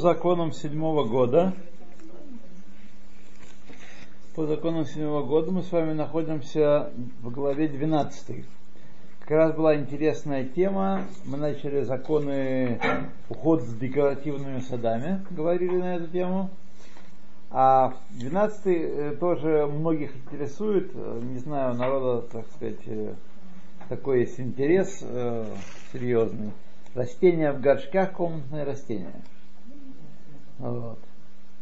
законам седьмого года, по законам седьмого года мы с вами находимся в главе 12. Как раз была интересная тема. Мы начали законы уход с декоративными садами, говорили на эту тему. А 12 э, тоже многих интересует, не знаю, народа, так сказать, э, такой есть интерес э, серьезный. Растения в горшках, комнатные растения. Вот.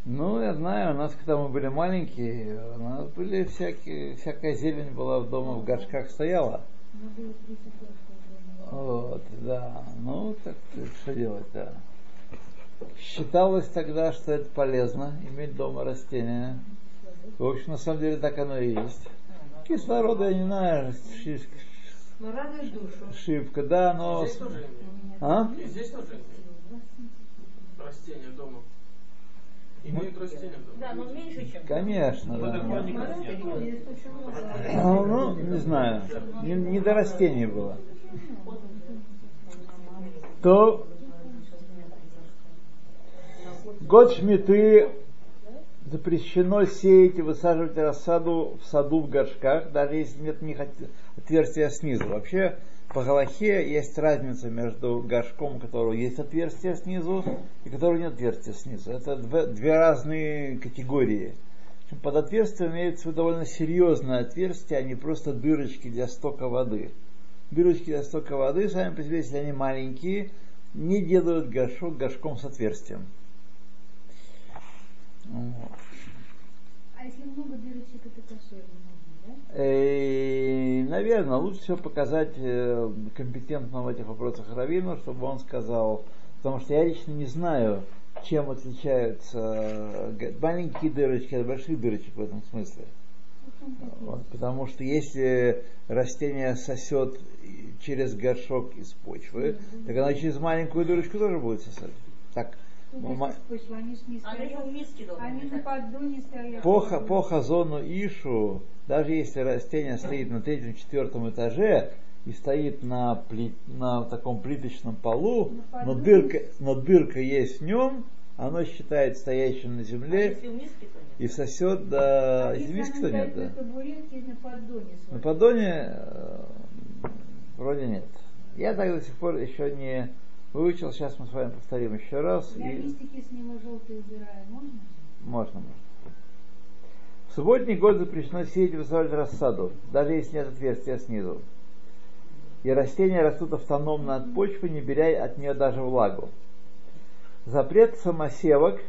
Ну, я знаю, у нас, когда мы были маленькие, у нас были всякие, всякая зелень была в дома, в горшках стояла. Вот, да. Ну, так что делать, да. Считалось тогда, что это полезно, иметь дома растения. В общем, на самом деле так оно и есть. Кислорода, я не знаю, но радует душу. Шибка, да, но... Здесь тоже А? Здесь тоже растения дома. Имеют растения. Да, но меньше, чем... Конечно, да. Нет. Ну, не знаю, не, не до растений было. То год шмиты запрещено сеять и высаживать рассаду в саду в горшках, даже если нет них отверстия снизу. Вообще, по Галахе есть разница между горшком, у которого есть отверстие снизу, и которого нет отверстия снизу. Это две, две разные категории. Под отверстием имеется довольно серьезное отверстие, а не просто дырочки для стока воды. Дырочки для стока воды, сами по себе, если они маленькие, не делают горшок горшком с отверстием. А если много дырочек, это кошерно да? Э, наверное, лучше всего показать э, компетентного в этих вопросах Равину, чтобы он сказал, потому что я лично не знаю, чем отличаются э, маленькие дырочки от больших дырочек в этом смысле. Вот, потому что если растение сосет через горшок из почвы, так оно через маленькую дырочку тоже будет сосать. Так, По, по хазону Ишу, даже если растение стоит на третьем, четвертом этаже и стоит на, пли- на таком плиточном полу, но дырка, но дырка есть в нем, оно считает стоящим на А земле то нет. и сосет до А если зимиски, она то нет. Да. табуретке на поддоне На поддоне э, вроде нет. Я так до сих пор еще не выучил, сейчас мы с вами повторим еще раз. Я и- листики с него желтые убираю, можно? Можно, можно. В субботний год запрещено сеять и высаживать рассаду, даже если нет отверстия снизу. И растения растут автономно от почвы, не беря от нее даже влагу. Запрет самосевок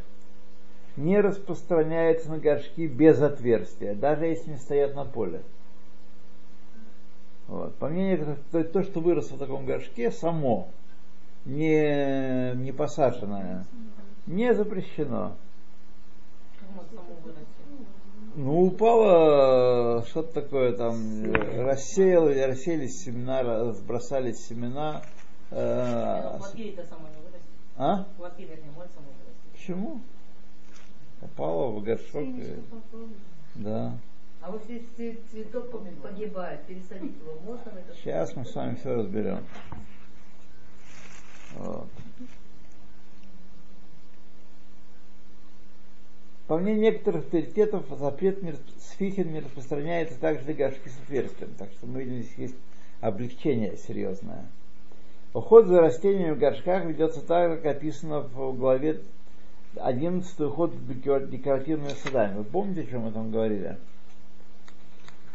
не распространяется на горшки без отверстия, даже если они стоят на поле. Вот. По мнению, то, то, что выросло в таком горшке, само, не, не посаженное, не запрещено. Ну, упало что-то такое там, рассеяло, рассеялись семена, разбросались семена. Э, а? Может само вырасти. Почему? Попало в горшок. И-. Да. А вот если цветок погибает, пересадить его можно? Сейчас мы с вами все разберем. По мнению некоторых авторитетов, запрет не расп- с фихин не распространяется также для горшки с отверстием. Так что мы видим, здесь есть облегчение серьезное. Уход за растениями в горшках ведется так, как описано в главе 11 уход в декор- декоративными садами. Вы помните, о чем мы там говорили?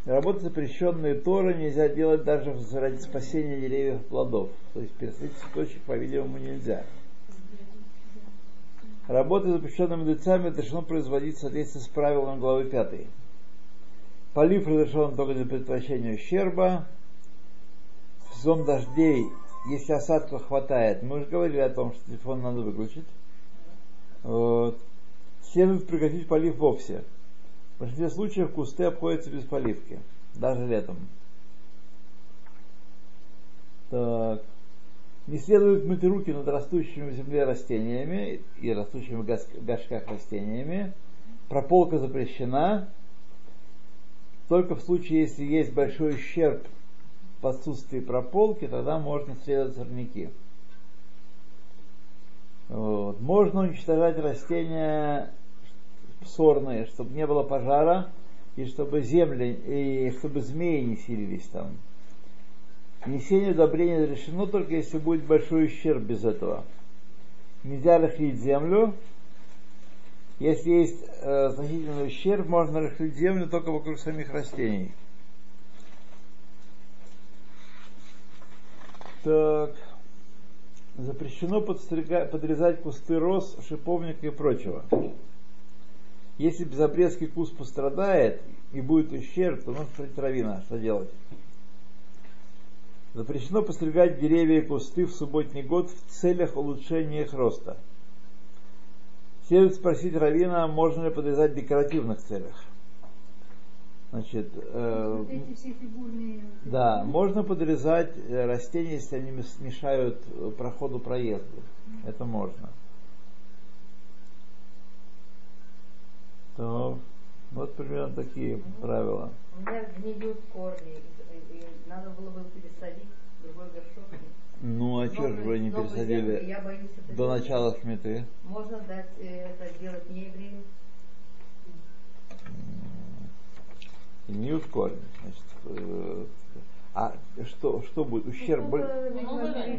Работы, запрещенные Торы, нельзя делать даже ради спасения деревьев и плодов. То есть пересадить цветочек, по-видимому, нельзя. Работы, запрещенные мудрецами, разрешено производить в соответствии с правилами главы 5. Полив разрешен только для предотвращения ущерба. В сезон дождей, если осадков хватает, мы уже говорили о том, что телефон надо выключить. Вот. Следует прекратить полив вовсе. В большинстве случаев кусты обходятся без поливки, даже летом. Так. Не следует мыть руки над растущими в земле растениями и растущими в горшках растениями. Прополка запрещена только в случае, если есть большой ущерб в отсутствии прополки, тогда можно следовать сорняки. Вот. Можно уничтожать растения сорные, чтобы не было пожара, и чтобы земли, и чтобы змеи не селились там. Внесение удобрения разрешено только если будет большой ущерб без этого. Нельзя рыхлить землю. Если есть э, значительный ущерб, можно рыхлить землю только вокруг самих растений. Так. Запрещено подстрига- подрезать кусты роз, шиповника и прочего. Если безобрезкий куст пострадает и будет ущерб, то нужно смотреть равина, что делать. Запрещено постригать деревья и кусты в субботний год в целях улучшения их роста. Следует спросить Равина, можно ли подрезать в декоративных целях. Значит, э, фигурные... да, можно подрезать э, растения, если они мешают э, проходу проезда. Это можно. То, вот примерно такие правила. У меня гниют корни, и, надо было бы пересадить в другой горшок. Ну а что же вы не землю, пересадили Я боюсь это до делать. начала шмиты? Можно дать э, это делать не еврею. Гниют корни. Значит, э, а что, что будет? Ущерб, боль-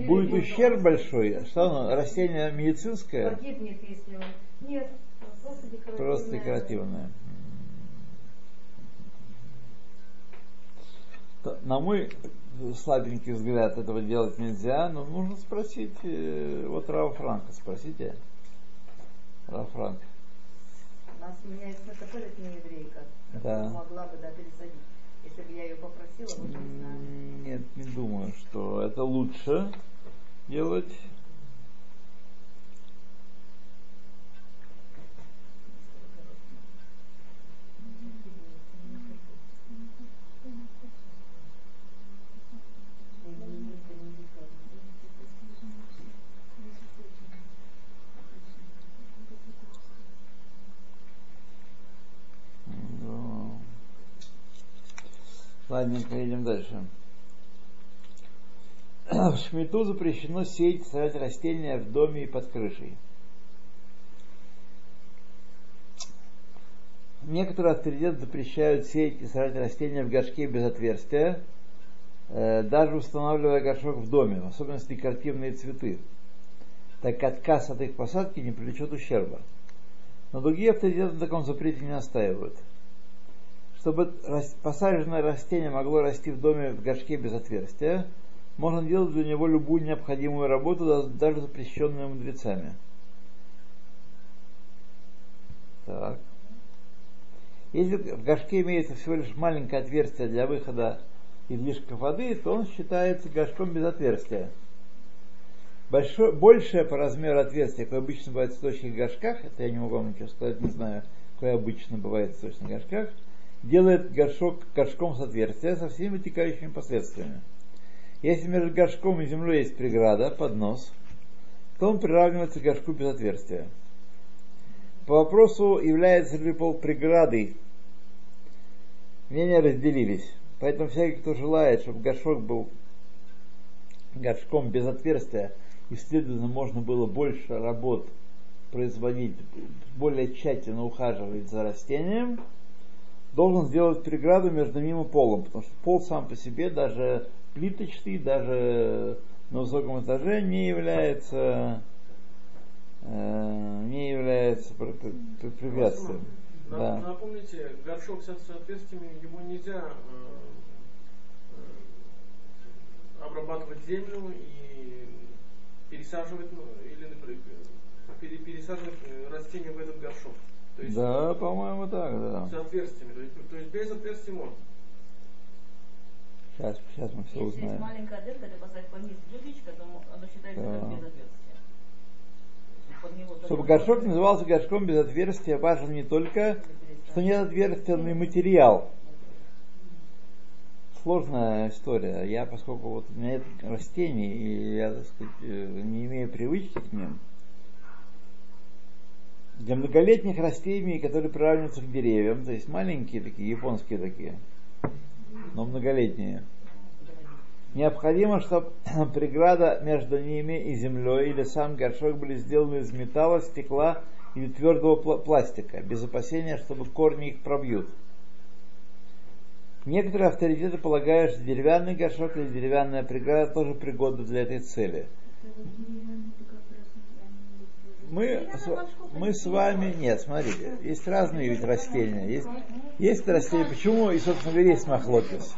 Будет будет ущерб большой? Что оно? Растение медицинское? Погибнет, если он... Нет, просто. Т- На мой слабенький взгляд этого делать нельзя, но нужно спросить, э, вот Рава Франка, спросите. Рава Франк. У нас у меня есть накопилась не еврейка, Да. могла бы да, пересадить. Если бы я ее попросила, вот не знаю. Нет, не думаю, что это лучше делать. Да. Ладненько, идем дальше. В шмиту запрещено сеять сажать растения в доме и под крышей. Некоторые авторитеты запрещают сеять и сажать растения в горшке без отверстия, э, даже устанавливая горшок в доме, в особенности декоративные цветы, так как отказ от их посадки не привлечет ущерба. Но другие авторитеты на таком запрете не настаивают. Чтобы посаженное растение могло расти в доме в горшке без отверстия, можно делать для него любую необходимую работу, да- даже запрещенную мудрецами. Так. Если в горшке имеется всего лишь маленькое отверстие для выхода излишков воды, то он считается горшком без отверстия. Большое, большее по размеру отверстие, какое обычно бывает в сточных горшках, это я не могу вам ничего сказать, не знаю, какое обычно бывает в сточных горшках, делает горшок горшком с отверстия со всеми вытекающими последствиями. Если между горшком и землей есть преграда, поднос, то он приравнивается к горшку без отверстия. По вопросу, является ли пол преградой, мнения разделились. Поэтому всякий, кто желает, чтобы горшок был горшком без отверстия, и, следовательно, можно было больше работ производить, более тщательно ухаживать за растением, должен сделать преграду между ним и полом, потому что пол сам по себе, даже плиточный, даже на высоком этаже, не является э, не является пр- пр- пр- препятствием. На- Да. Напомните, горшок с с отверстиями, его нельзя э, э, обрабатывать землю и пересаживать, ну, или например, пере- пересаживать э, растения в этот горшок. То есть Да, по-моему, так, да. с отверстиями. То есть, то есть без отверстий можно. Сейчас, сейчас мы все Если есть узнаем. маленькая дырка, ты поставить под низ дудочка, то оно считается Да. как без отверстия. Чтобы горшок можно назывался горшком без отверстия, важно не только, что нет отверстия, но и материал. Сложная история. Я, поскольку вот у меня нет растений, и я, так сказать, э, не имею привычки к ним, для многолетних растений, которые приравниваются к деревьям, то есть маленькие такие, японские такие, но многолетние, Необходимо, чтобы преграда между ними и землей или сам горшок были сделаны из металла, стекла или твердого пла- пластика, без опасения, чтобы корни их пробьют. Некоторые авторитеты полагают, что деревянный горшок или деревянная преграда тоже пригодны для этой цели. Мы, мы с вами, нет, смотрите, есть разные ведь растения. Есть, есть растения, почему и, собственно говоря, есть махлокис.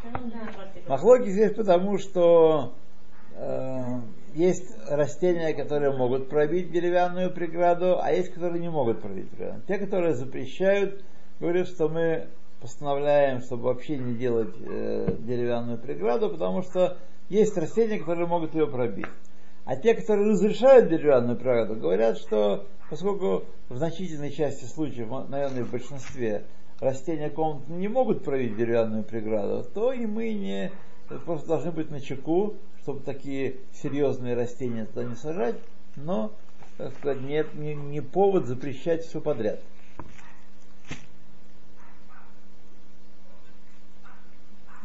Махлоки здесь потому, что э, есть растения, которые могут пробить деревянную преграду, а есть, которые не могут пробить преграду. Те, которые запрещают, говорят, что мы постановляем, чтобы вообще не делать э, деревянную преграду, потому что есть растения, которые могут ее пробить. А те, которые разрешают деревянную преграду, говорят, что поскольку в значительной части случаев, наверное, в большинстве, растения комнаты не могут пробить деревянную преграду, то и мы не просто должны быть на чеку, чтобы такие серьезные растения туда не сажать, но, так сказать, нет, не, не повод запрещать все подряд.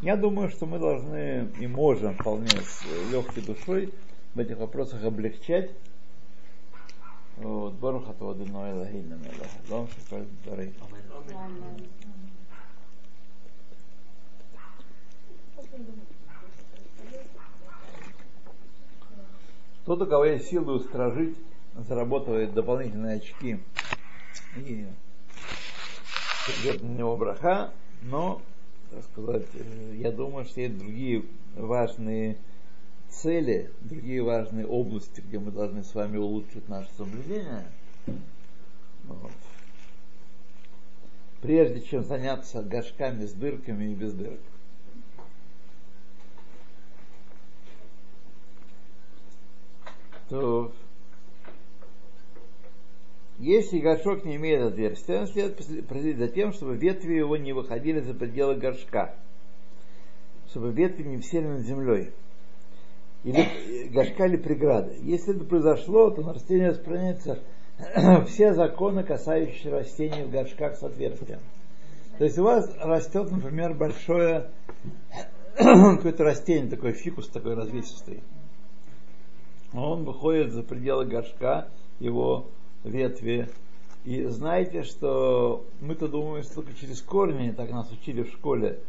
Я думаю, что мы должны и можем вполне с легкой душой в этих вопросах облегчать. Вот, Барух Атваду Ноэла Гейна Мелах. Дом Шикаль Дары. Тот, у кого есть силы устражить, зарабатывает дополнительные очки и придет на него браха, но, так сказать, э, я думаю, что есть другие важные цели, другие важные области, где мы должны с вами улучшить наше соблюдение. Вот. Прежде чем заняться горшками с дырками и без дырок. То если горшок не имеет отверстия, следует проследить за тем, чтобы ветви его не выходили за пределы горшка, чтобы ветви не всели над землей или горшка или преграды. Если это произошло, то на растение распространяются все законы, касающиеся растений в горшках с отверстием. То есть у вас растет, например, большое какое-то растение, такой фикус такой развесистый. Он выходит за пределы горшка, его ветви. И знаете, что мы-то думаем, что только через корни, так нас учили в школе,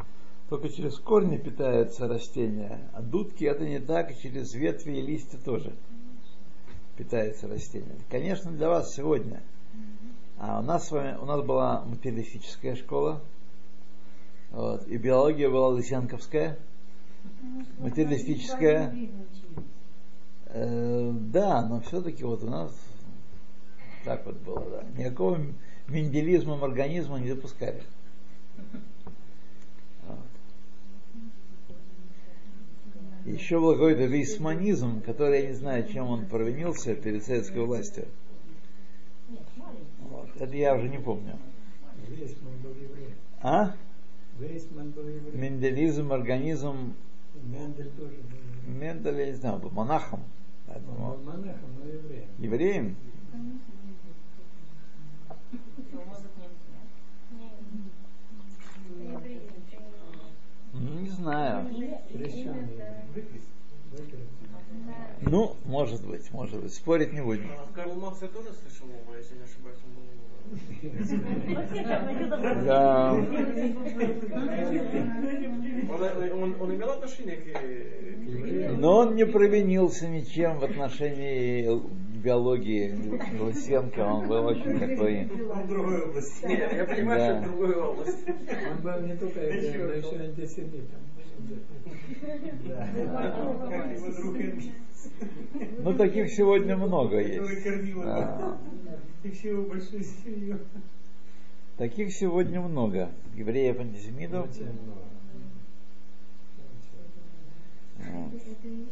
только через корни питаются растения. А дудки это не так, и через ветви и листья тоже питается растение. Конечно, для вас сегодня. А у нас с вами, у нас была материалистическая школа, вот, и биология была лысенковская, материалистическая. Э, да, но все-таки вот у нас так вот было, да. Никакого менделизма организма не допускали. Еще был какой-то вейсманизм, который я не знаю, чем он провинился перед советской властью. Вот. Это я уже не помню. А? Менделизм, организм. Мендель тоже я не знаю, был монахом. Он Поэтому монахом, но евреем. евреем. Ну, Не знаю. Крещеный. Ну, может быть, может быть. Спорить не будем. А Карл Маркс я тоже слышал его, если не ошибаюсь, он был Да. он, он, он имел отношение к? Но он не провинился ничем в отношении биологии Лысенко. Он был очень такой... В другой области. Нет, я понимаю, Да. что в другой области. Он был не только но еще антисемитом. Ну, таких сегодня много есть. Таких сегодня много. Евреев антисемитов.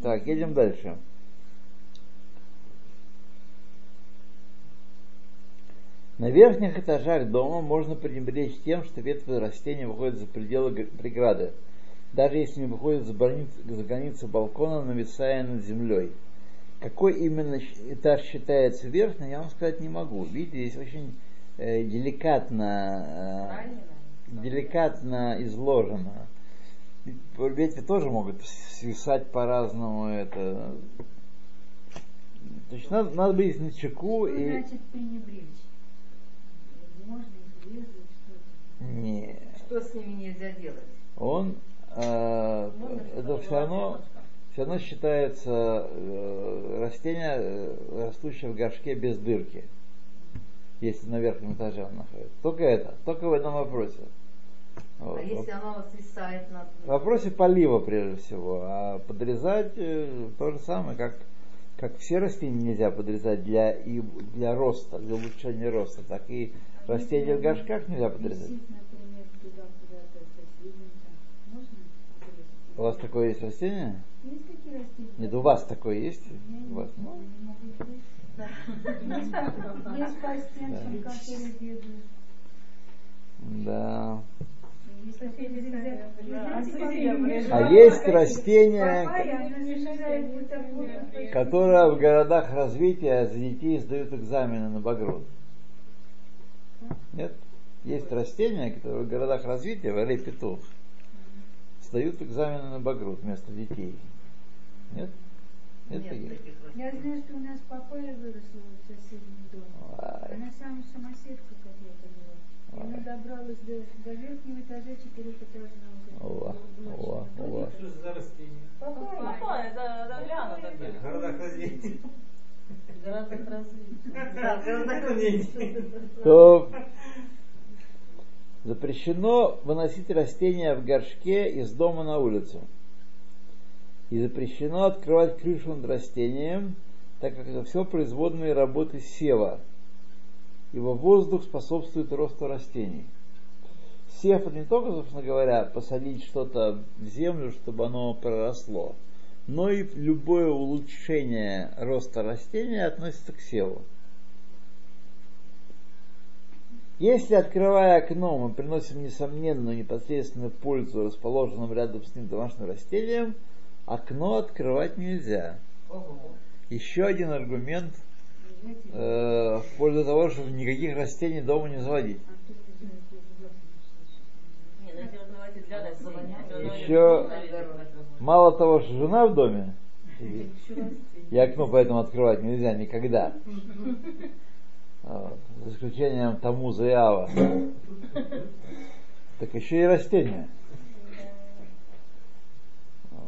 Так, едем дальше. На верхних этажах дома можно пренебречь тем, что ветви растения выходят за пределы преграды, даже если не выходят за, больниц- за границы балкона, нависая над землей. Какой именно этаж считается верхним, я вам сказать не могу. Видите, здесь очень э, деликатно, э, деликатно изложено. Ветви тоже могут свисать по-разному. Это... То есть надо, надо быть на чеку Что и... значит пренебречь? Можно их резать, что-то. Не. Что с ними нельзя делать? Он э, Можно это все равно все равно считается э, растение, э, растущее в горшке без дырки, если на верхнем этаже он находится. Только это, только в этом вопросе. Вот. А если оно свисает над... В вопросе полива прежде всего, а подрезать э, то же самое, как, как все растения нельзя подрезать для, и для роста, для улучшения роста, так и растения в горшках нельзя подрезать. Висит, например, туда куда-то со свиненьком. Можно отрезать? У вас такое есть растение? Есть такие растения? Нет, у вас такое есть? У вас, знаю, ну. Есть по стенкам, которые бегают. да. Резать. А есть растения, которые в городах развития за детей сдают экзамены на багрот. Нет? Есть растения, которые в городах развития, в Петух, сдают экзамены на багрот вместо детей. Нет? Нет, Нет таких? Я знаю, что у нас папайя выросла в соседнем доме. Ай. Она самая самоседка, как я поняла. И она добралась до, до верхнего этажа четырехэтажного. Уа, уа. Что же за растение? Папайя. Папа, это, это гляну такие. В городах развития. Гораздо развитие. Да, гораздо- То запрещено выносить растения в горшке из дома на улицу. И запрещено открывать крышу над растением, так как это все производные работы сева. Ибо воздух способствует росту растений. Сев это не только, собственно говоря, посадить что-то в землю, чтобы оно проросло, но и любое улучшение роста растения относится к севу. Если, открывая окно, мы приносим несомненную непосредственную пользу расположенным рядом с ним домашним растениям, окно открывать нельзя. Ого. Еще один аргумент э, в пользу того, чтобы никаких растений дома не заводить. Не, ну. Еще мало того, что жена в доме и окно поэтому открывать нельзя никогда. Вот. За исключением Тамуза и Ава. Так еще и растения. Вот.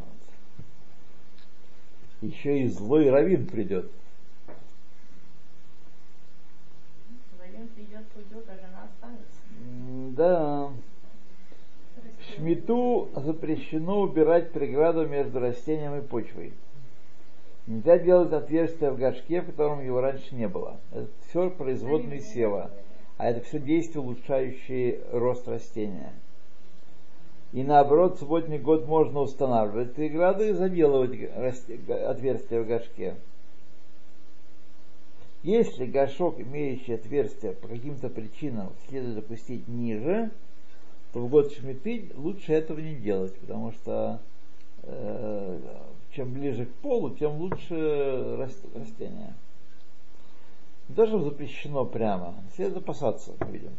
Еще и злой равин придет. Вадим придет, уйдет, а жена останется. М, Да. В Шмиту запрещено убирать преграду между растением и почвой. Нельзя делать отверстие в горшке, в котором его раньше не было. Это все производные сева. А это все действия, улучшающие рост растения. И наоборот, в субботний год можно устанавливать преграду и заделывать отверстие в горшке. Если горшок, имеющий отверстие, по каким-то причинам следует опустить ниже, то в год шмиты лучше этого не делать, потому что э, чем ближе к полу, тем лучше рас- растение. Что запрещено прямо, следует опасаться, видим.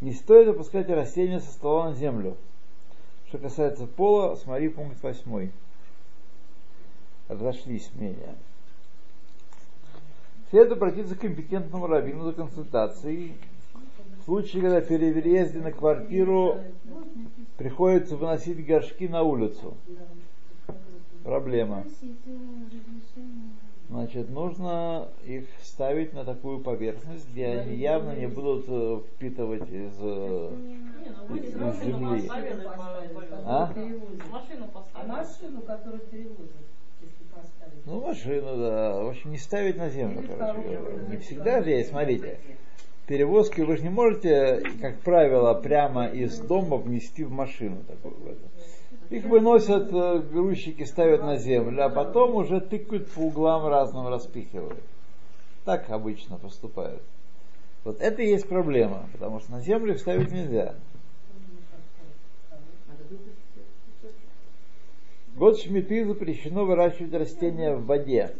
Не стоит опускать растения со стола на землю. Что касается пола, смотри пункт восьмой. Разошлись мнения. Следует обратиться к компетентному раввину за консультацией. В случае, когда переезде на квартиру приходится выносить горшки на улицу. Проблема. Значит, нужно их ставить на такую поверхность, где они явно не будут э, впитывать из... э, ну Из машину земли. А? Машину машину, которую перевозят, если поставить. Ну, машину, да. В общем, не ставить на землю, короче говоря. Не всегда же есть, смотрите. Перевозки вы же не можете, как правило, прямо из дома внести в машину. Такую, вот. Их выносят, э, грузчики ставят на землю, а потом уже тыкают по углам разным, распихивают. Так обычно поступают. Вот это и есть проблема, потому что на землю их ставить нельзя. Год шмиты запрещено выращивать растения в воде.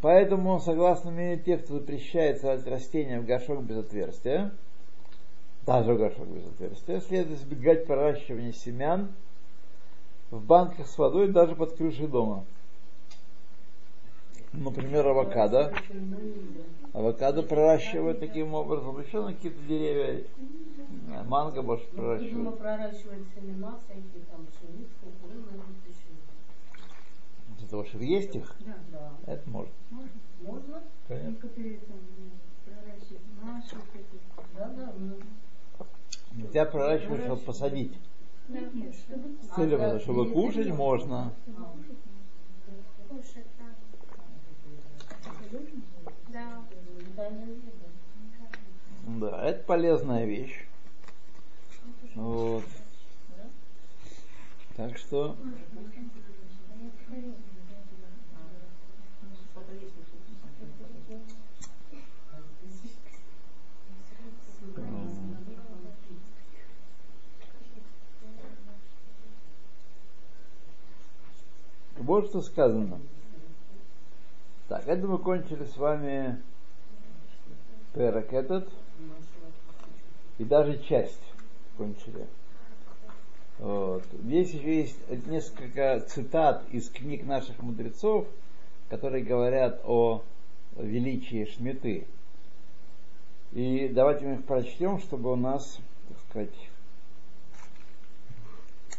Поэтому, согласно мнению тех, кто запрещает сажать растения в горшок без отверстия, Даже горшок без отверстия. Следует избегать проращивания семян в банках с водой даже под крышей дома. Например, авокадо. Авокадо проращивают таким образом. Еще на какие-то деревья. Манго может проращивать. проращивают семена всякие, там, пшеницу. Для того, чтобы есть их, Да, Да. это может. Можно? Конечно. там э, проращивают наши. Да, да. Нельзя проращивать, чтобы посадить. Нет, чтобы кушать можно. Да, это полезная вещь. Вот. Так что Вот что сказано. Так, это мы кончили с вами перок этот. И даже часть кончили. Вот. Здесь еще есть несколько цитат из книг наших мудрецов, которые говорят о величии Шмиты. И давайте мы их прочтем, чтобы у нас, так сказать,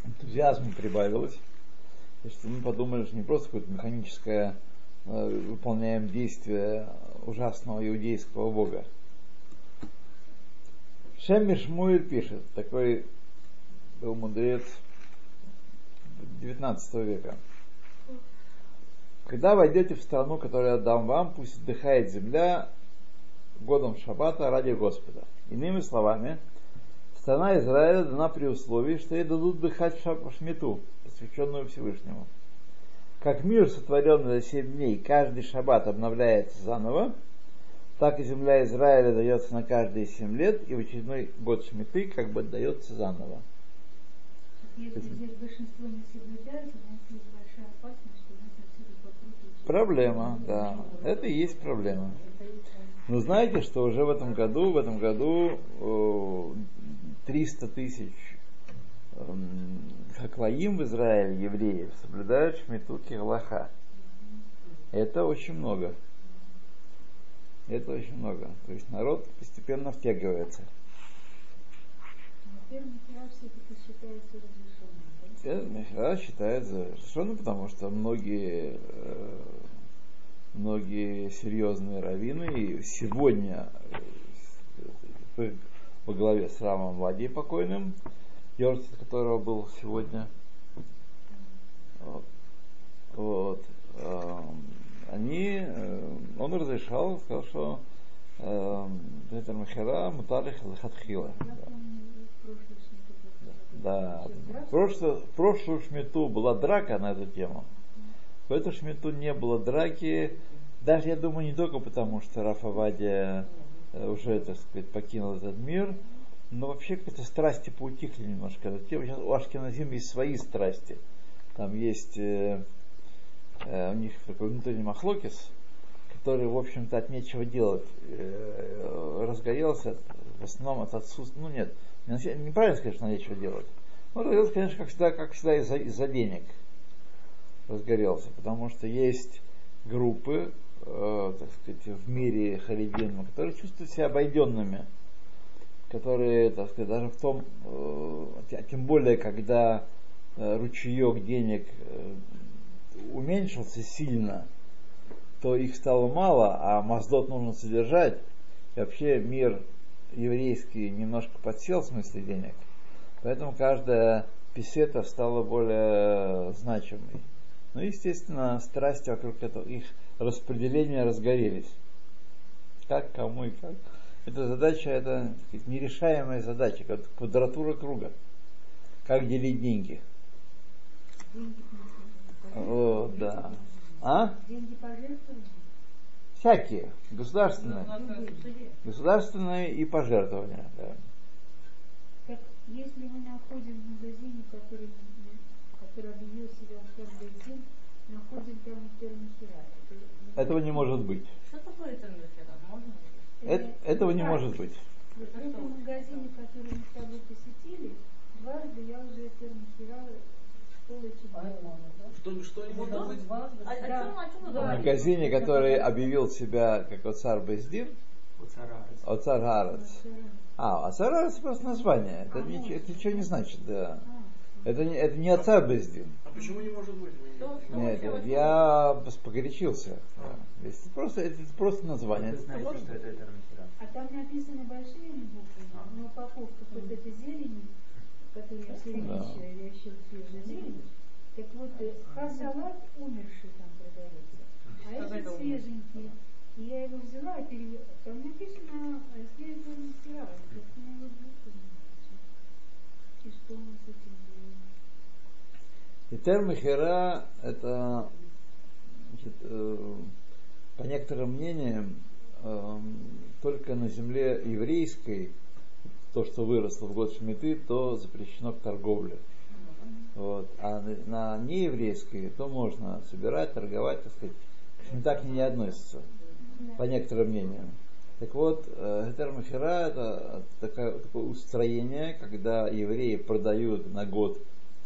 энтузиазма прибавилось. И что мы подумали, что не просто какое-то механическое э, выполняем действие ужасного иудейского бога. Шемми Шмуэль пишет, такой был мудрец 19 века. Когда войдете в страну, которую я дам вам, пусть отдыхает земля годом шаббата ради Господа. Иными словами, страна Израиля дана при условии, что ей дадут шаб- шмиту, посвященную Всевышнему. Как мир, сотворенный за семь дней, каждый шаббат обновляется заново, так и земля Израиля дается на каждые семь лет, и в очередной год шмиты как бы дается заново. Если здесь большинство не соблюдают, у нас есть большая опасность, что нас отсюда попрут. Проблема, да. Это и есть проблема. Но знаете, что уже в этом году, в этом году э, 300 тысяч эм, хаклаим в Израиле, евреев, соблюдают шмиту кирлаха. Это очень много. Это очень много. То есть народ постепенно втягивается. Все-таки считается разрешенным. разрешенным, потому что многие, э, многие серьезные раввины и сегодня э, во главе с Рамом Вади покойным, Йорцит которого был сегодня, вот, вот, эм, они, э, он разрешал, сказал, что эм, это Махера Муталих Лахатхила. Да, прошлую, прошлую шмету была драка на эту тему. В эту шмету не было драки, даже, я думаю, не только потому, что Рафа Вадия э, уже, так сказать, покинул этот мир, но вообще какие-то страсти поутихли немножко. Сейчас у Ашкеназим есть свои страсти. Там есть э, э, у них такой внутренний махлокис, который, в общем-то, от нечего делать э, разгорелся, в основном от отсутствия, ну нет, не- неправильно сказать, что нечего делать. Ну, разгорелся, конечно, как всегда, как всегда из-за, из-за денег разгорелся, потому что есть группы, э, так сказать, в мире харидим, которые чувствуют себя обойденными, которые, так сказать, даже в том, э, тя- тем более, когда э, ручеек денег уменьшился сильно, то их стало мало, а Маздот нужно содержать. И вообще мир еврейский немножко подсел в смысле денег. Поэтому каждая песета стала более значимой. Ну, естественно, страсти вокруг этого, их распределения разгорелись. Как, кому и как. Эта задача, это сказать, нерешаемая задача, как квадратура круга. Как делить деньги. О, да. А? Деньги пожертвования? Всякие. Государственные. Государственные и пожертвования. Да. Так, если мы находим в магазине, который, который объявил себя там термохера. Этого не может быть. Что такое это Можно? Э- этого не может быть. Вот в этом магазине, который мы с тобой посетили, дважды я уже А это да? Что, что не может быть? А, чем вы В магазине, который объявил себя как Оцар Бездин, Оцар Гарец. А, Оцар Гарец просто название. Это, ничего, это ничего не значит, да. Это не, это не Оцар Бездин. А почему не может быть? Вы не- Что- что Нет, вы делаете? я погорячился. Да. Это просто, это просто название. Вы знаете, что это термохера? А там написано большими буквами, А. но упаковка вот этой зелени, которую я все время Да. я ищу свежую зелень. Так вот, э, хасалат умерший там продается, а этот это свеженький. И я его взяла, и перевела. Там написано свежий материал. Так я его напишу. И что мы с этим делаем? И термохера это значит, э, по некоторым мнениям э, только на земле еврейской то, что выросло в год Шмиты, то запрещено к торговле. Вот. А на, нееврейской то можно собирать, торговать, так сказать. Шмита к ней не относится, по некоторым мнениям. Так вот, э, термохера это такое, такое устроение, когда евреи продают на год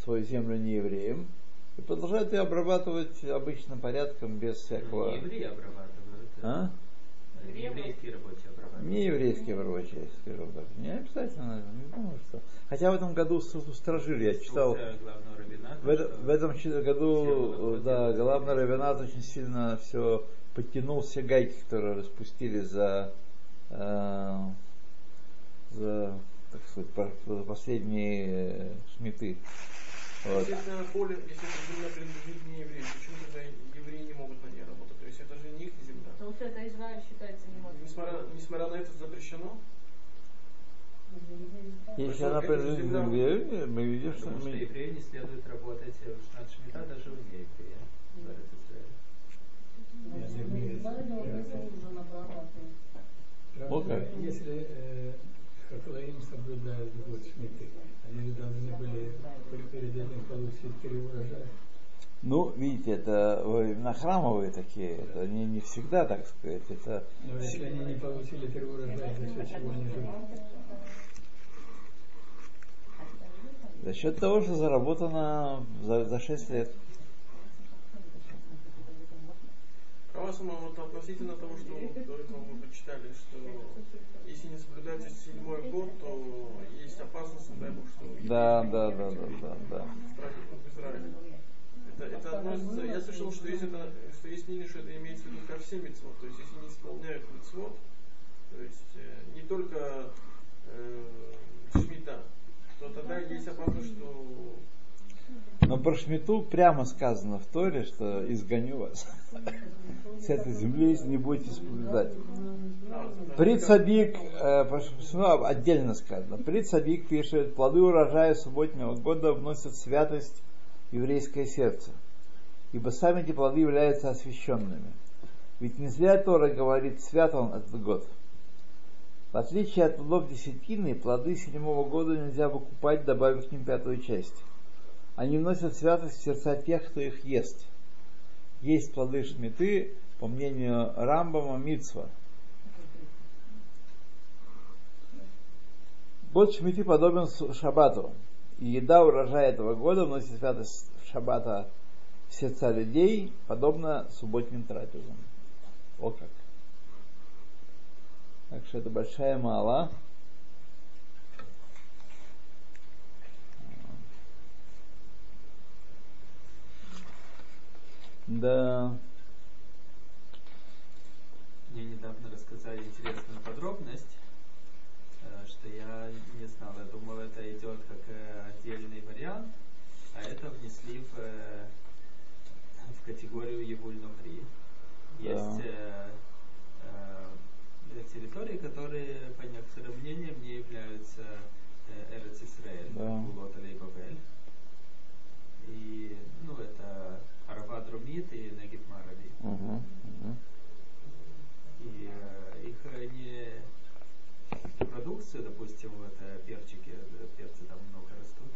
свою землю неевреям и продолжают ее обрабатывать обычным порядком, без всякого... Не евреи обрабатывают. А? а Еврейские рабочие обрабатывают. Не еврейские рабочие, так. Не обязательно, не думаю, что. Хотя в этом году устражили, я читал. Раввината, В, это- в этом году, было да, главный равенат очень сильно все подтянул все гайки, которые распустили за, э, за так сказать, по- за последние э, шмиты. Вот. Если это поле, если эта земля принадлежит не еврею, почему тогда евреи не могут на ней работать? То есть это же не их земля. Потому что это Израиль считается не может. Несмотря, несмотря на это запрещено, Если Это она принадлежит земля- земле, мы видим, что Потому что еврею не следует работать в Шнат Шмита даже вне еврея. Вот как. Если э, Хахлаим соблюдают год Шмиты, они же должны были перед этим получить три урожая. Ну, видите, это во времена храмовые такие, это не, не всегда, так сказать, это Но если они не получили три урожая, за счет чего они живут? за счет того, что заработано за, за 6 лет. Равасума, вот относительно того, что до этого мы прочитали, что если не соблюдается седьмой год, то есть опасность, дай Бог, что Да, да, да, да, да, да. в Израиле. Это, это относится, я слышал, что есть, это, что есть мнение, что это имеется в виду ко всем митцвот, то есть если не исполняют митцвот, то есть э, не только э, шмита, то тогда есть опасность, что Но про Шмиту прямо сказано в Торе, что изгоню вас с этой земли, не будете соблюдать. Прит Сабик, э, отдельно сказано, Прит Сабик пишет, плоды урожая субботнего года вносят святость еврейское сердце, ибо сами эти плоды являются освященными. Ведь не зря Тора говорит, свят он этот год. В отличие от плодов десятины, плоды седьмого года нельзя выкупать, добавив к ним пятую часть. Они вносят святость в сердца тех, кто их ест. Есть плоды шмиты, по мнению Рамбама, Мицва. Год шмиты подобен шаббату. И еда урожая этого года вносит святость шаббата в сердца людей, подобно субботним трапезам. О как. Так что это большая мала. Да. Мне недавно рассказали интересную подробность, э, что я не знал. Я думал, это идет как э, отдельный вариант, а это внесли в, э, в категорию Евуль Нухри. Да. Есть территории, которые, по некоторым мнениям, не являются Эрец Исраэль, Да. Или Бавель. И, ну, это Арава Друмит и Негит Марави. Мгм, мгм. И э, их э, не продукцию, допустим, вот э, перчики, э, перцы там много растут,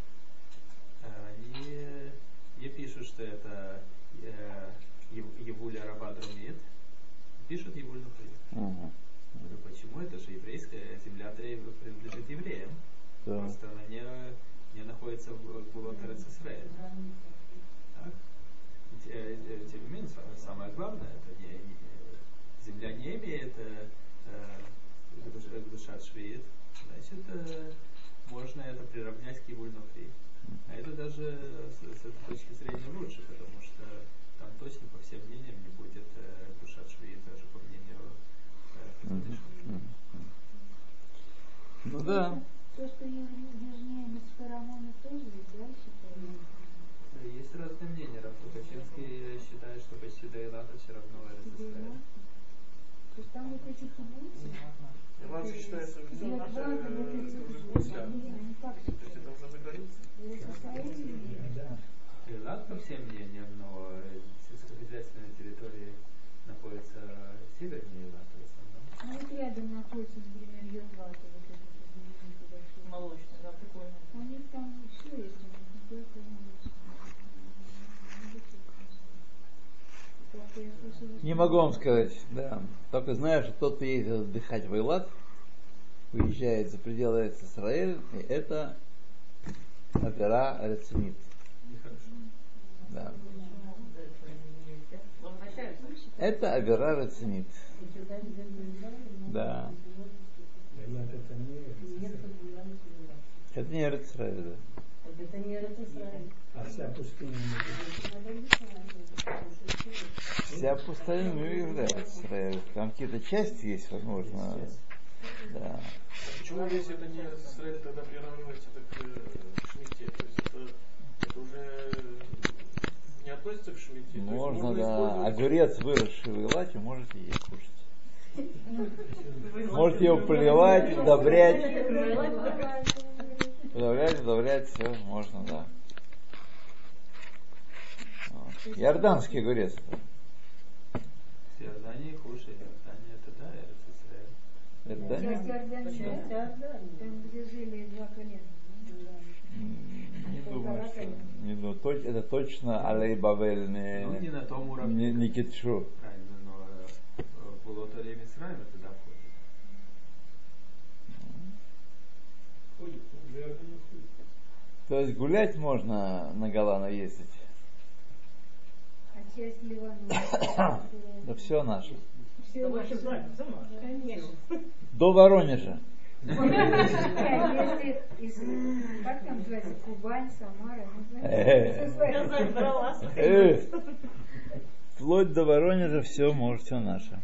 они не пишут, что это э, Ев- Евуль Араба Друмит, пишут Евуль Нухри. Говорю, почему? Это же еврейская земля, для ев- да не находится в глубоком э, э, Тем не менее, самое главное, это не, не, э, земля не имеет душа швеет, значит, можно это приравнять к его внутри. А это даже с, с этой точки зрения лучше, потому что там точно, по всем мнениям, не будет э, душа швеет, даже по мнению э, Ну да. То, что южнее Мацфарамона тоже ведь, да, считается? Да, Есть разные мнения. Раф Лукачевский считает, что почти до Илата все равно РССР. То есть там вот эти кибуцы, Ирландцы считается это уже они как То есть это уже за границей. Илат по всем мнениям, но э, сельскохозяйственная территория находится севернее Илата в основном. Ну вот рядом находится, например, Йотлата, вот этот вот знаменитый большой. Молочный, да, прикольно. У них там все есть, у них не могу вам сказать, да. Только знаю, что тот, кто ездит отдыхать в Эйлат, уезжает за пределы Израиля, и это опера Рецинит. Да. Это Авера Рецинит. Да. Это не РССР. Это не Израиль, да. Это не Израиль. А вся пустыня не Вся пустыня не является. Там какие-то части есть, возможно. Да. Почему, если это не Израиль, тогда приравнивается это к э, шмите? То есть это, это уже не относится к шмите? То есть Можно, да. использовать- Огурец, выросший в Илате, можете есть кушать. Можете его поливать, удобрять. Удобрять, удобрять, все можно, да. Вот. Иорданский огурец. Иордании хуже. Иордания это да, РССР. Иордания? Часть Иордании, да? Там, где жили два колена. да? Не думаю, что. Не думаю. Точ- Это точно Алей Бавель, Ну, не не, на том уровне. не, не Китшу. Правильно, но э, в Булота Мисраима туда входит. ходит. Ну, Иордания ходит. То есть гулять можно на Голлана ездить. А часть Ливана. Да все наше. Все ваше. Конечно. До Воронежа. Если как там называется, Кубань, Самара, ну, Э. Э, Вплоть до Воронежа все может, все наше.